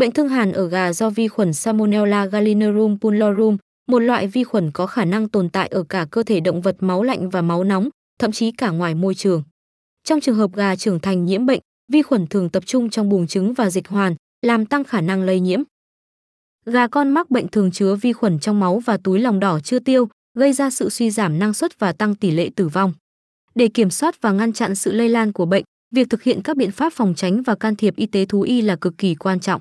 Bệnh thương hàn ở gà do vi khuẩn Salmonella gallinarum Pullorum, một loại vi khuẩn có khả năng tồn tại ở cả cơ thể động vật máu lạnh và máu nóng, thậm chí cả ngoài môi trường. Trong trường hợp gà trưởng thành nhiễm bệnh, vi khuẩn thường tập trung trong buồng trứng và dịch hoàn, làm tăng khả năng lây nhiễm. Gà con mắc bệnh thường chứa vi khuẩn trong máu và túi lòng đỏ chưa tiêu, gây ra sự suy giảm năng suất và tăng tỷ lệ tử vong. Để kiểm soát và ngăn chặn sự lây lan của bệnh, việc thực hiện các biện pháp phòng tránh và can thiệp y tế thú y là cực kỳ quan trọng.